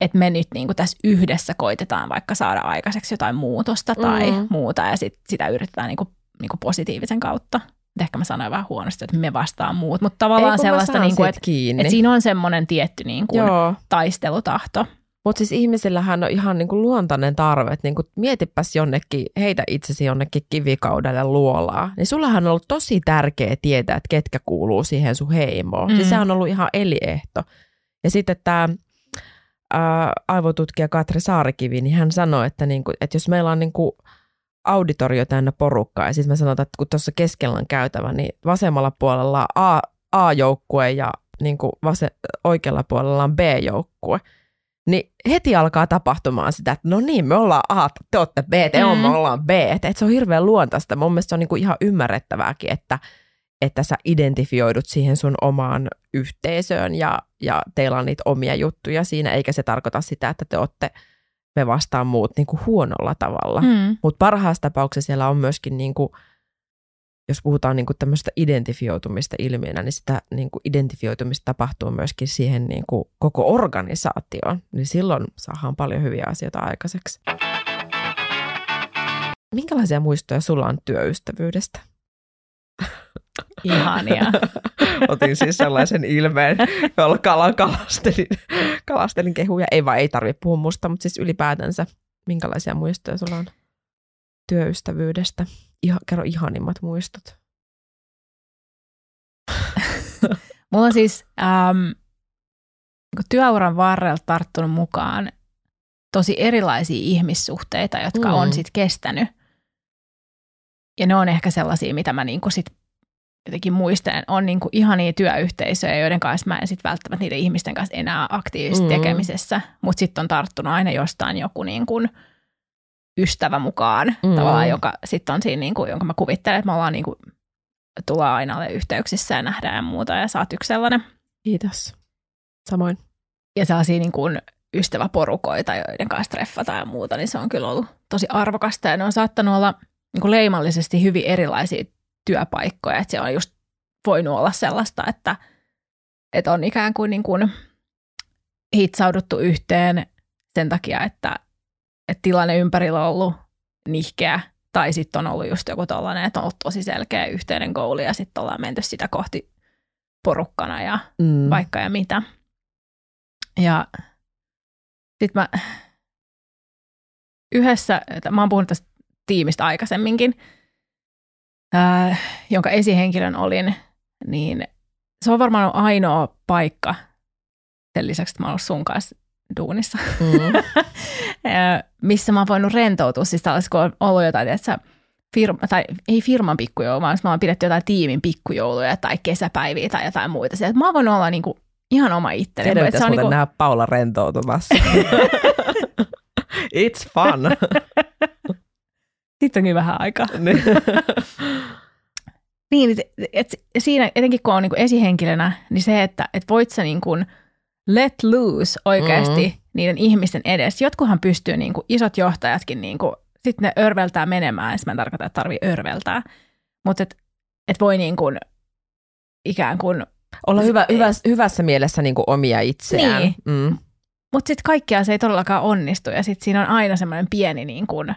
että me nyt niin kuin tässä yhdessä koitetaan vaikka saada aikaiseksi jotain muutosta tai mm. muuta, ja sit sitä yritetään niin kuin, niin kuin positiivisen kautta. Ehkä mä sanoin vähän huonosti, että me vastaan muut, mutta tavallaan Ei, sellaista, niin kuin, että, että siinä on semmoinen tietty niin kuin Joo, taistelutahto. mutta siis ihmisillähän on ihan niin kuin luontainen tarve, että niin kuin mietipäs jonnekin, heitä itsesi jonnekin kivikaudelle luolaa, niin sullahan on ollut tosi tärkeää tietää, että ketkä kuuluu siihen sun heimoon. Mm. Mm. Siis sehän on ollut ihan eliehto. Ja sitten tämä aivotutkija Katri Saarikivi, niin hän sanoi, että, niin kuin, että jos meillä on niin kuin auditorio täynnä porukkaa, ja sitten me sanotaan, että kun tuossa keskellä on käytävä, niin vasemmalla puolella on A, A-joukkue ja niin kuin vase, oikealla puolella on B-joukkue, niin heti alkaa tapahtumaan sitä, että no niin, me ollaan A, te olette B, te mm. me ollaan B. Että et se on hirveän luontaista. Mun mielestä se on niinku ihan ymmärrettävääkin, että, että sä identifioidut siihen sun omaan yhteisöön ja, ja teillä on niitä omia juttuja siinä, eikä se tarkoita sitä, että te olette me vastaan muut niinku huonolla tavalla. Mm. Mutta parhaassa tapauksessa siellä on myöskin, niinku, jos puhutaan niinku tämmöistä identifioitumista ilmiönä, niin sitä niinku identifioitumista tapahtuu myöskin siihen niinku koko organisaatioon. Niin silloin saadaan paljon hyviä asioita aikaiseksi. Minkälaisia muistoja sulla on työystävyydestä? Ihania. [LAUGHS] Otin siis sellaisen ilmeen, jolla kala kalastelin, kalastelin kehuja. Ei vaan ei tarvitse puhua musta, mutta siis ylipäätänsä. Minkälaisia muistoja sulla on työystävyydestä? Iha, kerro ihanimmat muistot. [LAUGHS] Mulla on siis ähm, työuran varrella tarttunut mukaan tosi erilaisia ihmissuhteita, jotka Mm. on sit kestänyt. Ja ne on ehkä sellaisia, mitä mä niinku sit jotenkin muistelen. On niinku ihania työyhteisöjä, joiden kanssa mä en sit välttämättä niiden ihmisten kanssa enää aktiivisesti Mm. mm. tekemisessä. Mutta sitten on tarttunut aina jostain joku niinku ystävä mukaan, Mm. mm. tavallaan, joka sitten on siinä, niinku, jonka mä kuvittelen, että me ollaan niinku, tullaan aina ole yhteyksissä ja nähdään ja muuta. Ja sä oot yksi sellainen Kiitos. Samoin. ja sellaisia niin kuin ystäväporukoita, joiden kanssa treffataan ja muuta, niin se on kyllä ollut tosi arvokasta. Ja ne on saattanut olla niin kuin leimallisesti hyvin erilaisia työpaikkoja. Että se on just voinut olla sellaista, että, että on ikään kuin, niin kuin hitsauduttu yhteen sen takia, että, että tilanne ympärillä on ollut nihkeä. Tai sitten on ollut just joku tollainen, että on ollut tosi selkeä yhteinen goali ja sitten ollaan menty sitä kohti porukkana ja Mm. vaikka ja mitä. Ja sitten mä yhdessä, mä oon puhunut tästä tiimistä aikaisemminkin, ää, jonka esihenkilön olin, niin se on varmaan ollut ainoa paikka sen lisäksi, että mä oon ollut sun kanssa duunissa, Mm. Ö, [LAUGHS] missä mä oon voinut rentoutua. Siis tällaisessa, kun on ollut jotain, tiedätkö, firma, tai ei firman pikkujoulu, vaan mä oon pidetty jotain tiimin pikkujouluja tai kesäpäiviä tai jotain muita. Sieltä mä oon voinut olla niinku ihan oma itteni. Teidän Et pitäisi se on niinku, nähdä Paula rentoutumassa. [LAUGHS] It's fun. [LAUGHS] Sitten onkin vähän aikaa. [LAUGHS] Niin. Niin, et, et, siinä etenkin kun on niinku esihenkilönä, niin se, että et voit sä niinku let loose oikeasti mm-hmm. niiden ihmisten edessä. Jotkuhan pystyy, niinku, isot johtajatkin, niinku, sitten ne örveltää menemään, ja mä en tarkoita, että tarvii örveltää, mutta et, et voi niinku, ikään kuin, Olla hyvä, hyvä, hyvässä mielessä niin kuin omia itseään. Niin. Mm. mutta sitten kaikkea se ei todellakaan onnistu, ja sitten siinä on aina semmoinen pieni niin kuin,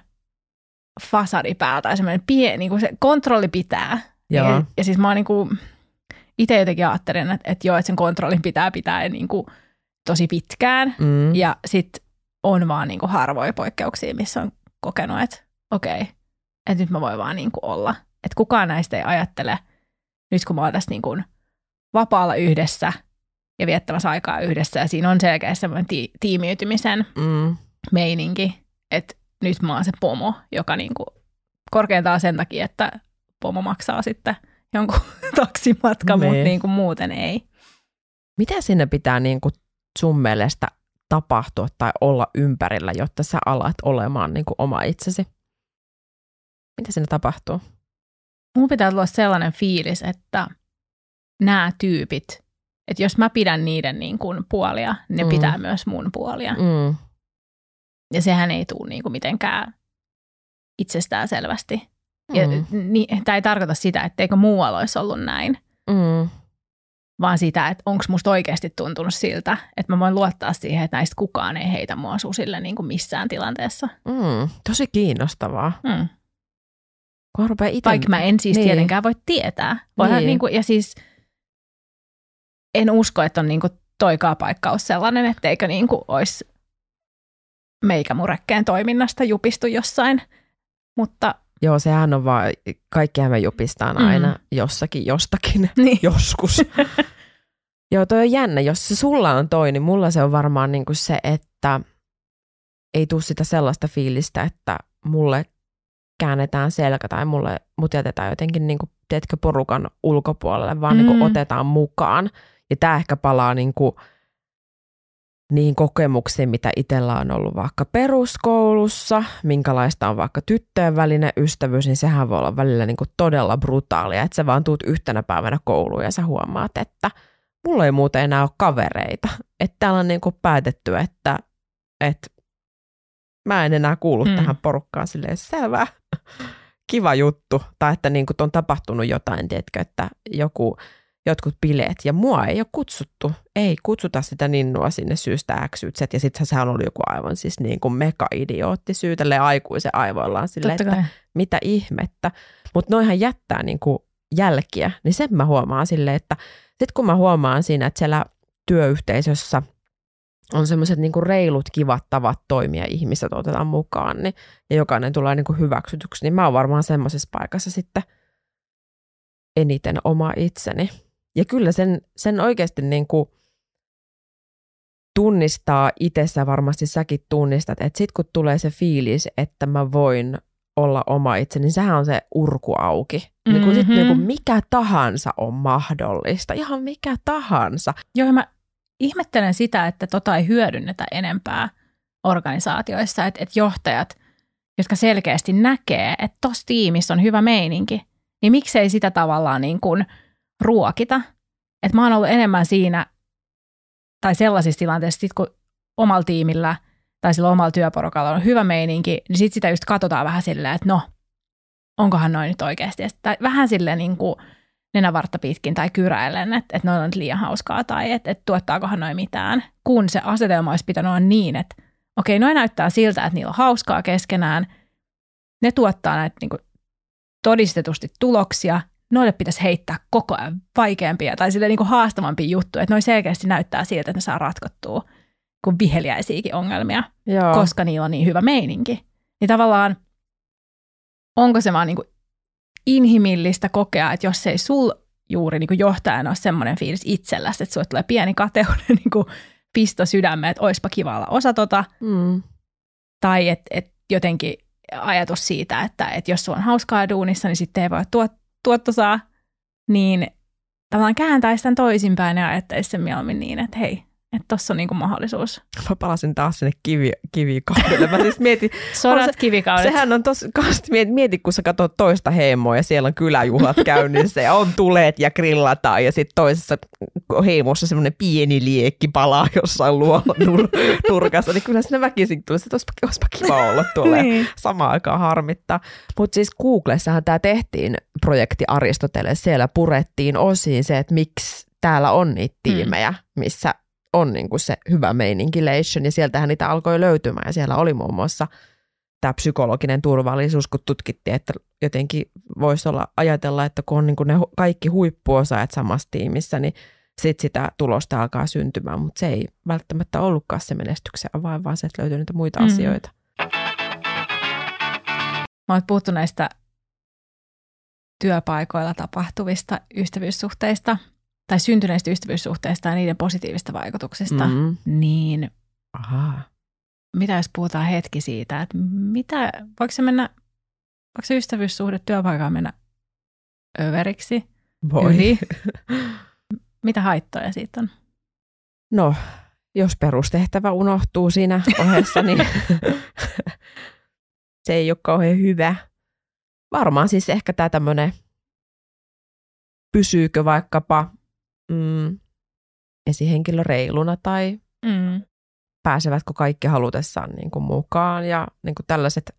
fasadi päällä, tai semmoinen pieni, niin kuin se kontrolli pitää. Joo. Ja, ja siis mä oon niin kuin, itse jotenkin ajattelin, että, että joo, että sen kontrollin pitää pitää niin kuin, tosi pitkään, Mm. ja sitten on vaan niin kuin harvoja poikkeuksia, missä on kokenut, että okei, että nyt mä voin vaan niin kuin olla. Että kukaan näistä ei ajattele, nyt kun mä oon tässä niin kuin vapaalla yhdessä ja viettämässä aikaa yhdessä, ja siinä on selkeä semmoinen ti- tiimiytymisen Mm. meininki, että nyt mä oon se pomo, joka niin kuin korkeintaan sen takia, että pomo maksaa sitten jonkun [LAUGHS] taksimatka, mutta Niin. niin kuin muuten ei. Mitä sinne pitää niin kuin sun mielestä tapahtua tai olla ympärillä, jotta sä alat olemaan niin kuin oma itsesi? Mitä sinne tapahtuu? Mun pitää tulla sellainen fiilis, että nämä tyypit, että jos mä pidän niiden niin kuin puolia, ne mm. pitää myös mun puolia. Mm. Mm. Ja sehän ei tule niin kuin mitenkään itsestään selvästi. Mm. Ja, ni, tämä ei tarkoita sitä, etteikö muualla olisi ollut näin, Mm. vaan sitä, että onko musta oikeasti tuntunut siltä, että mä voin luottaa siihen, että näistä kukaan ei heitä mua susille niin kuin missään tilanteessa. Mm. Tosi kiinnostavaa. Mm. Kun rupeaa ite... Vaikka mä en siis Niin. tietenkään voi tietää. Voihan niin. Niin kuin, ja siis en usko, että on niin kuin toikaa paikkaus sellainen, etteikö niin kuin olisi meikämurekkeen toiminnasta jupistu jossain. Mutta Joo, sehän on vaan, kaikkihan me jupistaan Mm. aina jossakin, jostakin, [LAUGHS] niin. joskus. [LAUGHS] Joo, toi on jännä. Jos se sulla on toi, niin mulla se on varmaan niinku se, että ei tule sitä sellaista fiilistä, että mulle käännetään selkä tai mulle, mut jätetään jotenkin niinku, teetkö, porukan ulkopuolelle, vaan mm. Mm. niinku otetaan mukaan. Ja tämä ehkä palaa niinku niihin kokemuksiin, mitä itsellä on ollut vaikka peruskoulussa, minkälaista on vaikka tyttöjen välinen ystävyys, niin sehän voi olla välillä niinku todella brutaalia, että sä vaan tuut yhtenä päivänä kouluun ja sä huomaat, että mulla ei muuten enää ole kavereita. Että täällä on niinku päätetty, että, että mä en enää kuulu Mm. mm. tähän porukkaan silleen selvä, kiva juttu. Tai että niinku on tapahtunut jotain, tiedätkö, että joku, jotkut bileet ja mua ei ole kutsuttu. Ei kutsuta sitä ninnua sinne syystä X, Z. Ja sitten sehän oli joku aivan siis niin kuin mega-idiootti syy tälleen aikuisen aivoillaan Totta että kai. mitä ihmettä. Mutta noihan jättää niin kuin jälkiä, niin sen mä huomaan silleen, että sitten kun mä huomaan siinä, että siellä työyhteisössä on semmoiset niin reilut, kivat tavat toimia, ihmiset otetaan mukaan, niin, ja jokainen tulee niin kuin hyväksytyksi, niin mä oon varmaan semmoisessa paikassa sitten eniten oma itseni. Ja kyllä sen, sen oikeasti niin kuin tunnistaa itsessä, varmasti säkin tunnistat, että sit kun tulee se fiilis, että mä voin olla oma itse, niin sehän on se urku auki. Mm-hmm. Niin kuin sit niin kuin mikä tahansa on mahdollista, ihan mikä tahansa. Joo, mä ihmettelen sitä, että tota ei hyödynnetä enempää organisaatioissa, että, että johtajat, jotka selkeästi näkee, että tuossa tiimissä on hyvä meininki, niin miksei sitä tavallaan niin kuin ruokita. Että mä oon ollut enemmän siinä, tai sellaisissa tilanteissa, sit kun omalla tiimillä tai sillä omalla työporukalla on hyvä meininki, niin sitten sitä just katsotaan vähän silleen, että no, onkohan noin nyt oikeasti. Sit- Tai vähän silleen niin kuin nenävartta pitkin tai kyräillen, että, että noin on nyt liian hauskaa tai että, että tuottaakohan noin mitään, kun se asetelma olisi pitänyt olla niin, että okei, noin näyttää siltä, että niillä on hauskaa keskenään, ne tuottaa näitä niin kuin todistetusti tuloksia, noille pitäisi heittää koko ajan vaikeampia tai sille niin kuin haastavampia juttuja, että noin selkeästi näyttää siltä, että ne saa ratkottua kuin viheliäisiäkin ongelmia, Joo. koska niillä on niin hyvä meininki. Niin tavallaan, onko se vaan niin kuin inhimillistä kokea, että jos ei sul juuri niin kuin johtajana ole semmoinen fiilis itselläsi, että sulle tulee pieni kateuden [LAUGHS] niin kuin pisto sydämeen, että oispa kiva olla osa tota, Mm. tai että et jotenkin ajatus siitä, että et jos sulla on hauskaa duunissa, niin sitten ei voi tuot, tuotto saa, niin tavallaan kääntäisi tämän toisinpäin ja ajattaisi sen mieluummin niin, että hei, että tossa on niinku mahdollisuus. Mä palasin taas sinne kivi, kivikaudelle. Mä siis mietin, [LAUGHS] Sodat, se- kivikaudet. sehän on tos, kast, mieti, mieti, kun sä katsot toista heimoa ja siellä on kyläjuhlat käynnissä ja on tuleet ja grillataan ja sitten toisessa heimossa semmoinen pieni liekki palaa jossain luolla nur, nurkassa, niin kyllä sinne väkisin tulisi, että olisipa, olisipa kiva olla tuolla [LAUGHS] niin. samaan aikaan harmittaa. Mutta siis Googlessahan tämä tehtiin projekti Aristoteles, siellä purettiin osiin se, että miksi täällä on niitä tiimejä, missä on niinku se hyvä meininkilation ja sieltähän niitä alkoi löytymään ja siellä oli muun muassa tämä psykologinen turvallisuus, kun tutkittiin, että jotenkin voisi olla ajatella, että kun on niinku ne hu- kaikki huippuosaajat samassa tiimissä, niin sitten sitä tulosta alkaa syntymään, mutta se ei välttämättä ollutkaan se menestyksen avain, vaan se, että löytyy niitä muita Mm. asioita. Mä oon puhuttu näistä työpaikoilla tapahtuvista ystävyyssuhteista tai syntyneistä ystävyyssuhteista ja niiden positiivista vaikutuksista, Mm. niin Ahaa. mitä jos puhutaan hetki siitä, että mitä, voiko se mennä, voiko se ystävyyssuhde työpaikalla mennä överiksi, Voi. yli? [LAUGHS] Mitä haittoja siitä on? No, jos perustehtävä unohtuu siinä ohessa, niin se ei ole kauhean hyvä. Varmaan siis ehkä tämä tämmöinen, pysyykö vaikkapa mm, esihenkilö reiluna tai Mm. pääsevätkö kaikki halutessaan niin kuin mukaan ja niin kuin tällaiset,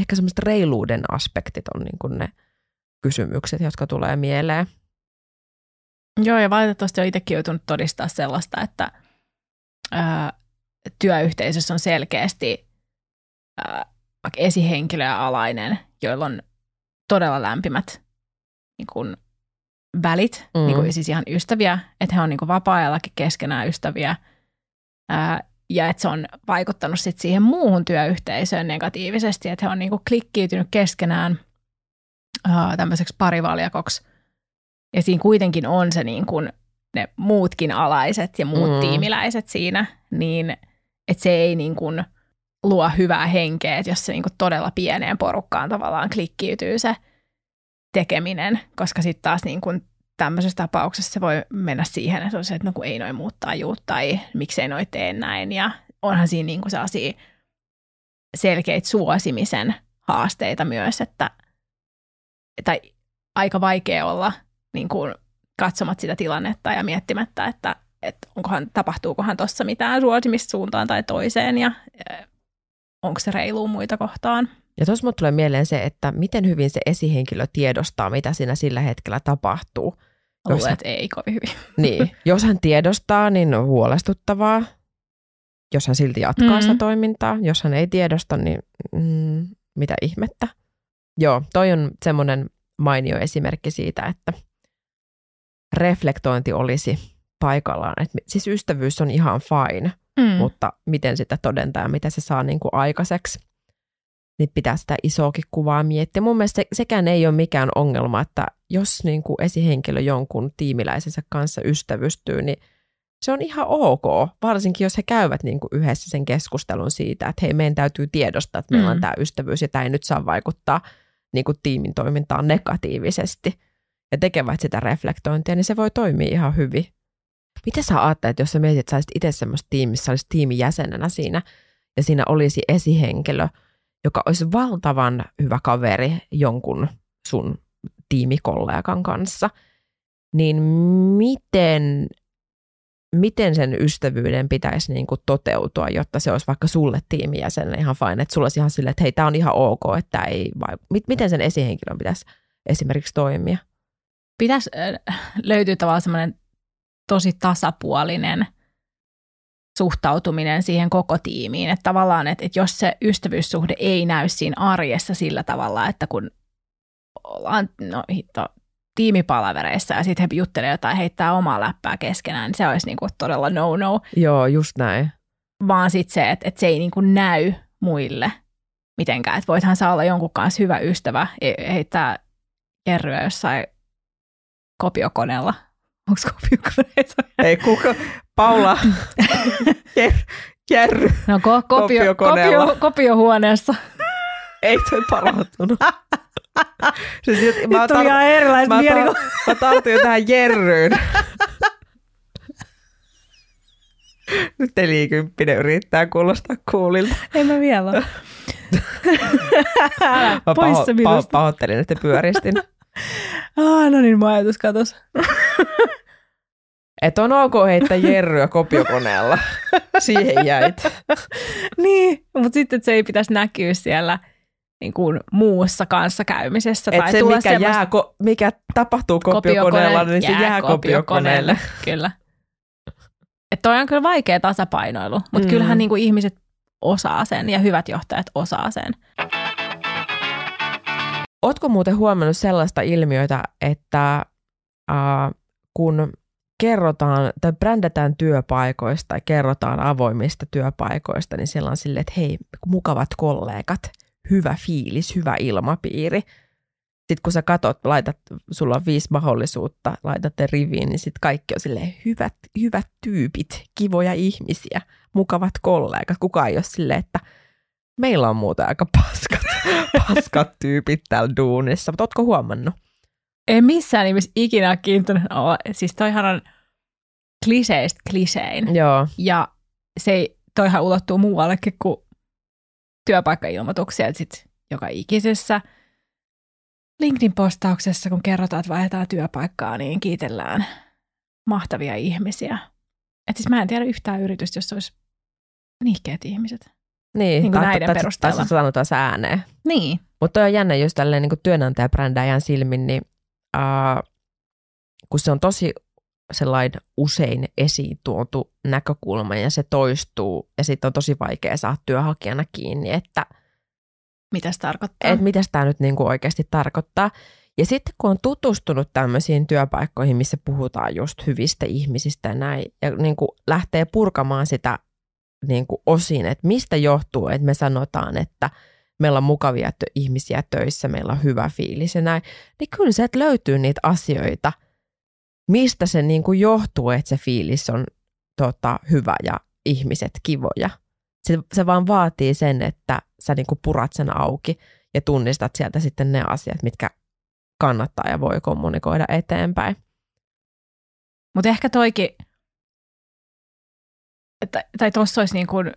ehkä semmoiset reiluuden aspektit on niin kuin ne kysymykset, jotka tulee mieleen. Joo, ja valitettavasti olen itsekin joutunut todistaa sellaista, että ää, työyhteisössä on selkeästi ää, esihenkilö ja alainen, joilla on todella lämpimät niin kuin, välit, Mm. niin kuin, siis ihan ystäviä, että he on niin kuin, vapaa-ajallakin keskenään ystäviä, ää, ja että se on vaikuttanut sit siihen muuhun työyhteisöön negatiivisesti, että he on niin kuin, klikkiytynyt keskenään ää, tämmöiseksi parivaljakoksi, ja siinä kuitenkin on se niin kuin ne muutkin alaiset ja muut mm. tiimiläiset siinä, niin että se ei niin kuin luo hyvää henkeä, että jos se niin kuin todella pieneen porukkaan tavallaan klikkiytyy se tekeminen, koska sitten taas niin kuin tämmöisessä tapauksessa se voi mennä siihen, että on se, että no kun ei noin muuttaa juut tai miksei noi tee näin ja onhan siinä niin kuin sellaisia selkeitä suosimisen haasteita myös, että tai aika vaikea olla niin kuin katsomat sitä tilannetta ja miettimättä, että, että onkohan, tapahtuukohan tuossa mitään suosimista suuntaan tai toiseen ja eh, onko se reilu muita kohtaan. Ja tuossa mut tulee mieleen se, että miten hyvin se esihenkilö tiedostaa, mitä siinä sillä hetkellä tapahtuu. Jos Luulen, hän- ei kovin hyvin. [LAUGHS] Niin, jos hän tiedostaa, niin on huolestuttavaa. Jos hän silti jatkaa Mm. sitä toimintaa. Jos hän ei tiedosta, niin mm, mitä ihmettä. Joo, toi on semmoinen mainio esimerkki siitä, että reflektointi olisi paikallaan. Et, siis ystävyys on ihan fine, Mm. mutta miten sitä todentaa ja mitä se saa niin kuin aikaiseksi, niin pitää sitä isoakin kuvaa miettiä. Mun mielestä se, sekään ei ole mikään ongelma, että jos niin kuin esihenkilö jonkun tiimiläisensä kanssa ystävystyy, niin se on ihan ok, varsinkin jos he käyvät niin kuin yhdessä sen keskustelun siitä, että hei, meidän täytyy tiedostaa, että meillä on Mm. tämä ystävyys ja tämä ei nyt saa vaikuttaa niin kuin tiimin toimintaan negatiivisesti ja tekevät sitä reflektointia, niin se voi toimia ihan hyvin. Mitä sä ajattelet, jos sä mietit, että sä olisit itse semmoista tiimissä, olisit tiimin jäsenenä siinä ja siinä olisi esihenkilö, joka olisi valtavan hyvä kaveri jonkun sun tiimikollegan kanssa, niin miten, miten sen ystävyyden pitäisi niin kuin toteutua, jotta se olisi vaikka sulle tiimijäsenelle ihan fine, että sulla olisi ihan silleen, että hei, tämä on ihan ok, että ei vaiku- Miten sen esihenkilön pitäisi esimerkiksi toimia? Pitäisi löytyä tavallaan semmoinen tosi tasapuolinen suhtautuminen siihen koko tiimiin. Että tavallaan, että, että jos se ystävyyssuhde ei näy siinä arjessa sillä tavalla, että kun ollaan no, hitto, tiimipalavereissa ja sitten he juttelee jotain, heittää omaa läppää keskenään, niin se olisi niinku todella no-no. Joo, just näin. Vaan sitten se, että, että se ei niinku näy muille mitenkään. Että voithan saa olla jonkun kanssa hyvä ystävä, heittää kerryä jossain kopiokoneella Onko kopiokoneita? Ei kuka, Paula, Jer, Jerry, No ko- kopio, kopio, kopiohuoneessa. ei toi palautunut. Siis, jut- mä, Nyt tuli ihan erilaiset mä, tar- mä tartuin tähän Jerryyn. Nyt nelikymppinen yrittää kuulostaa kuulilta. Ei mä vielä ole. Älä, Mä pois paho- paho- pahoittelin, että pyöristin. Ah, no niin, mun ajatus katos. Että on ok heittää Jerryä kopiokoneella. [LAUGHS] Siihen jäit. niin, mutta sitten se ei pitäisi näkyä siellä niin kuin muussa kanssakäymisessä. Että tai se, mikä, semmoista- jää, ko- mikä tapahtuu kopiokoneella, niin se jää kopiokoneelle. Kyllä. Että toi on kyllä vaikea tasapainoilu, mutta Mm. mm. kyllähän niin kuin ihmiset osaa sen ja hyvät johtajat osaa sen. Ootko muuten huomannut sellaista ilmiötä, että äh, kun kerrotaan tai brändätään työpaikoista tai kerrotaan avoimista työpaikoista, niin siellä on silleen, että hei, mukavat kollegat, hyvä fiilis, hyvä ilmapiiri. Sitten kun sä katot, laitat, sulla on viisi mahdollisuutta, laitatte riviin, niin sitten kaikki on silleen hyvät, hyvät tyypit, kivoja ihmisiä, mukavat kollegat. Kukaan ei ole silleen, että meillä on muuten aika paskat, [LAUGHS] paskat tyypit täällä duunissa. Mutta ootko huomannut? Ei missään nimessä ikinä kiintynyt. Oh, siis toihan on kliseistä klisein. Joo. Ja se ei, toihan ulottuu muuallekin kuin työpaikkailmoituksia. Että sit joka ikisessä LinkedIn-postauksessa, kun kerrotaan, että vaihdetaan työpaikkaa, niin kiitellään mahtavia ihmisiä. Et siis mä en tiedä yhtään yritystä, jossa olisi nihkeät ihmiset. Niin, Niin kuin näiden tai- perusteella. Tai sanotaan ääneen. Niin. Mutta on jännä just tälleen niin työnantajabrändäjän silmin, niin uh, kun se on tosi sellainen usein esiin tuotu näkökulma ja se toistuu ja sitten on tosi vaikea saada työhakijana kiinni, että Mitä se tarkoittaa? et mitä tämä nyt niinku oikeasti tarkoittaa. Ja sitten kun on tutustunut tämmöisiin työpaikkoihin, missä puhutaan just hyvistä ihmisistä ja näin, ja niinku lähtee purkamaan sitä niinku osin, että mistä johtuu, että me sanotaan, että meillä on mukavia tö- ihmisiä töissä, meillä on hyvä fiilis ja näin, niin kyllä se, että löytyy niitä asioita, mistä se niinku johtuu, että se fiilis on tota, hyvä ja ihmiset kivoja. Se, se vaan vaatii sen, että sä niinku purat sen auki ja tunnistat sieltä sitten ne asiat, mitkä kannattaa ja voi kommunikoida eteenpäin. Mutta ehkä toikin, tai tuossa olisi niin kuin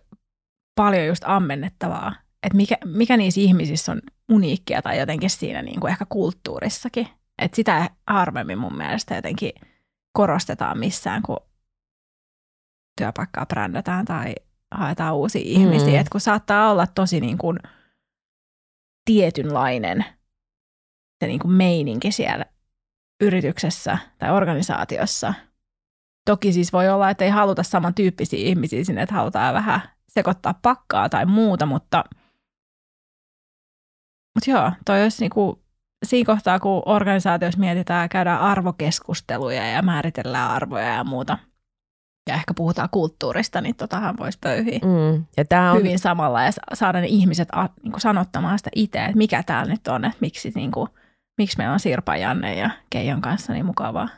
paljon just ammennettavaa, että mikä, mikä niissä ihmisissä on uniikkia tai jotenkin siinä niin kuin ehkä kulttuurissakin. Että sitä harvemmin mun mielestä jotenkin korostetaan missään, kun työpaikkaa brändätään tai haetaan uusia ihmisiä. Mm. Että kun saattaa olla tosi niin kuin tietynlainen se niin kuin meininki siellä yrityksessä tai organisaatiossa. Toki siis voi olla, että ei haluta samantyyppisiä ihmisiä sinne, että halutaan vähän sekoittaa pakkaa tai muuta, mutta, mutta joo, toi olisi niinku, siinä kohtaa, kun organisaatiossa mietitään, käydään arvokeskusteluja ja määritellään arvoja ja muuta, ja ehkä puhutaan kulttuurista, niin totahan voisi pöyhiä Mm. Ja tämä on, hyvin samalla ja sa- saada ne ihmiset a, niin kuin sanottamaan sitä itse, että mikä täällä nyt on, että miksi, niin kuin, miksi meillä on Sirpa, Janne ja Keijon kanssa niin mukavaa.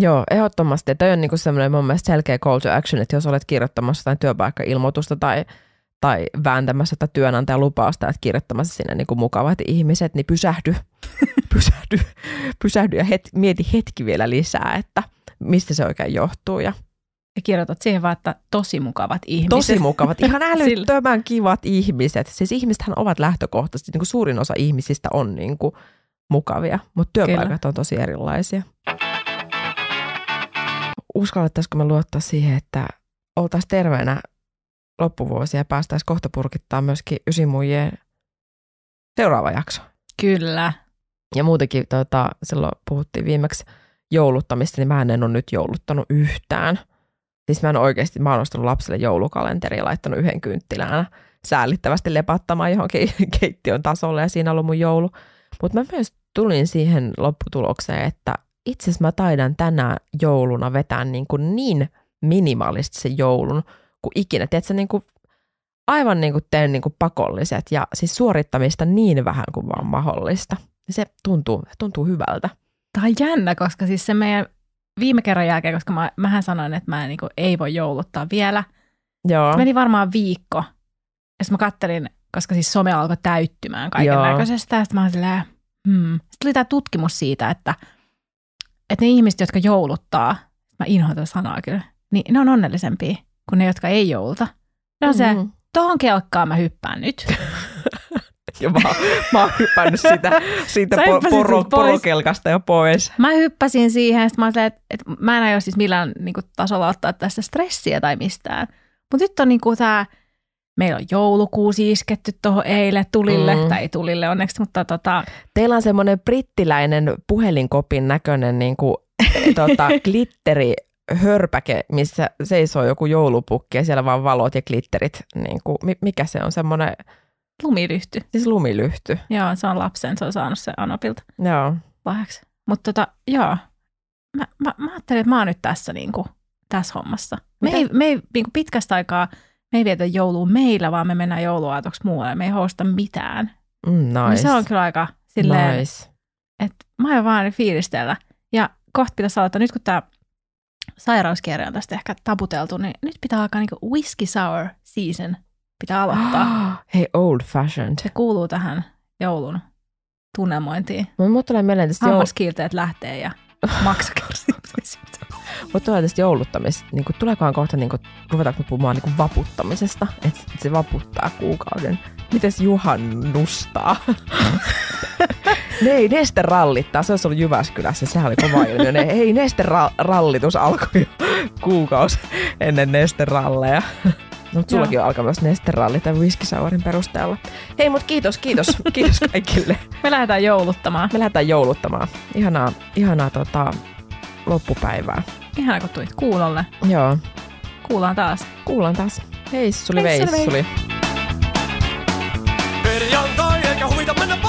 joo, ehdottomasti. Toi on niinku semmoinen mun mielestä selkeä call to action, että jos olet kirjoittamassa jotain työpaikkailmoitusta tai, tai vääntämässä tätä työnantajan lupausta, että kirjoittamassa sinne niinku mukavat ihmiset, niin pysähdy, [LAUGHS] pysähdy, pysähdy ja het, mieti hetki vielä lisää, että mistä se oikein johtuu. Ja Ja kirjoitat siihen vaan, että tosi mukavat ihmiset. tosi mukavat, [LAUGHS] ihan älyttömän kivat ihmiset. Siis ihmisethän ovat lähtökohtaisesti, niin kuin suurin osa ihmisistä on niin kuin mukavia, mutta työpaikat Kyllä. on tosi erilaisia. Uskallettaisiko me luottaa siihen, että oltaisiin terveenä loppuvuosia ja päästäisiin kohta purkittaa myöskin ysimujien seuraava jakso. Kyllä. Ja muutenkin tota, silloin puhuttiin viimeksi jouluttamista, niin mä en ole nyt jouluttanut yhtään. Siis mä en oikeasti, mä oon ostanut lapselle joulukalenteri ja laittanut yhden kynttilään säälittävästi lepattamaan johonkin [LAUGHS] keittiön tasolle ja siinä on ollut mun joulu. Mutta mä myös tulin siihen lopputulokseen, että itse asiassa mä taidan tänä jouluna vetää niin, kuin niin minimalistisen joulun kuin ikinä. Tiedätkö, niin kuin aivan niin kuin teen niin kuin pakolliset ja siis suorittamista niin vähän kuin vaan mahdollista. Ja se tuntuu, tuntuu hyvältä. Tämä on jännä, koska siis se meidän viime kerran jälkeen, koska mä, mähän sanoin, että mä en, niin kuin, ei voi jouluttaa vielä. Joo. Meni varmaan viikko. Ja mä kattelin, koska siis some alkoi täyttymään kaiken näköisestä. Ja sitten mä silleen, hmm. Sitten tuli tämä tutkimus siitä, että, että ne ihmiset, jotka jouluttaa, mä inhoan tätä sanaa kyllä, niin ne on onnellisempia kuin ne, jotka ei jouluta. Ne on se, Mhm. tohon kelkkaan mä hyppään nyt. [LAUGHS] Ja mä, mä oon hypännyt sitä, siitä po, poro, porokelkasta jo pois. Mä hyppäsin siihen, sitten mä että, että mä en aio siis millään niin kuin, tasolla ottaa tästä stressiä tai mistään. Mutta nyt on niin kuin, tämä, meillä on joulukuusi isketty tuohon eilen tulille, mm. tai ei tulille onneksi, mutta tota, Teillä on semmoinen brittiläinen puhelinkopin näköinen niin kuin, tota, [LAUGHS] glitteri hörpäke, missä seisoo joku joulupukki ja siellä vaan valot ja glitterit. Niin kuin, mi- mikä se on? Semmoinen, lumiryhty. siis lumilyhty. Joo, se on lapsen, se on saanut se Anopilta Joo. lahjaksi. Mutta tota, joo, mä, mä, mä ajattelin, että mä oon nyt tässä, niin kuin, tässä hommassa. Me ei, me ei niin kuin pitkästä aikaa, me ei vietä joulua meillä, vaan me mennään jouluaatoksi muualle. Me ei hosta mitään. Mm, nice. Niin se on kyllä aika silleen, nice. että mä aion vaan fiilistellä. Ja kohta pitäisi aloittaa, nyt kun tämä sairauskierre on tästä ehkä taputeltu, niin nyt pitää alkaa niinku whisky sour season. Pitää aloittaa. [GASPS] Hei, old fashioned. Se kuuluu tähän joulun tunnelmointiin. Mutta tulee mieleen tästä, joul- Hammaskiilteet lähtee ja [LAUGHS] maksakärsimistä. mut tulee tästä jouluttamista. Niin kuin, tuleekohan kohta, niin kuin, ruvetaanko puhumaan niin kuin vaputtamisesta, että se vaputtaa kuukauden. Mites juhannustaa? [LAUGHS] ne ei Neste rallittaa, se olisi ollut Jyväskylässä, sehän oli kova ilmiö. Ne, hei, Neste ra- rallitus alkoi jo kuukausi ennen Neste ralleja. No, mutta sullakin on alkanut myös Neste ralli tämän whisky sourin perusteella. Hei, mutta kiitos, kiitos, kiitos kaikille. Me lähdetään jouluttamaan. Me lähdetään jouluttamaan. Ihanaa, ihanaa tota, loppupäivää. Ihan kun tulit kuulolle. Joo, Kuullaan taas. kuullaan taas. Heissuli Heissuli veissuli. Perjantai eikä huvita mennä.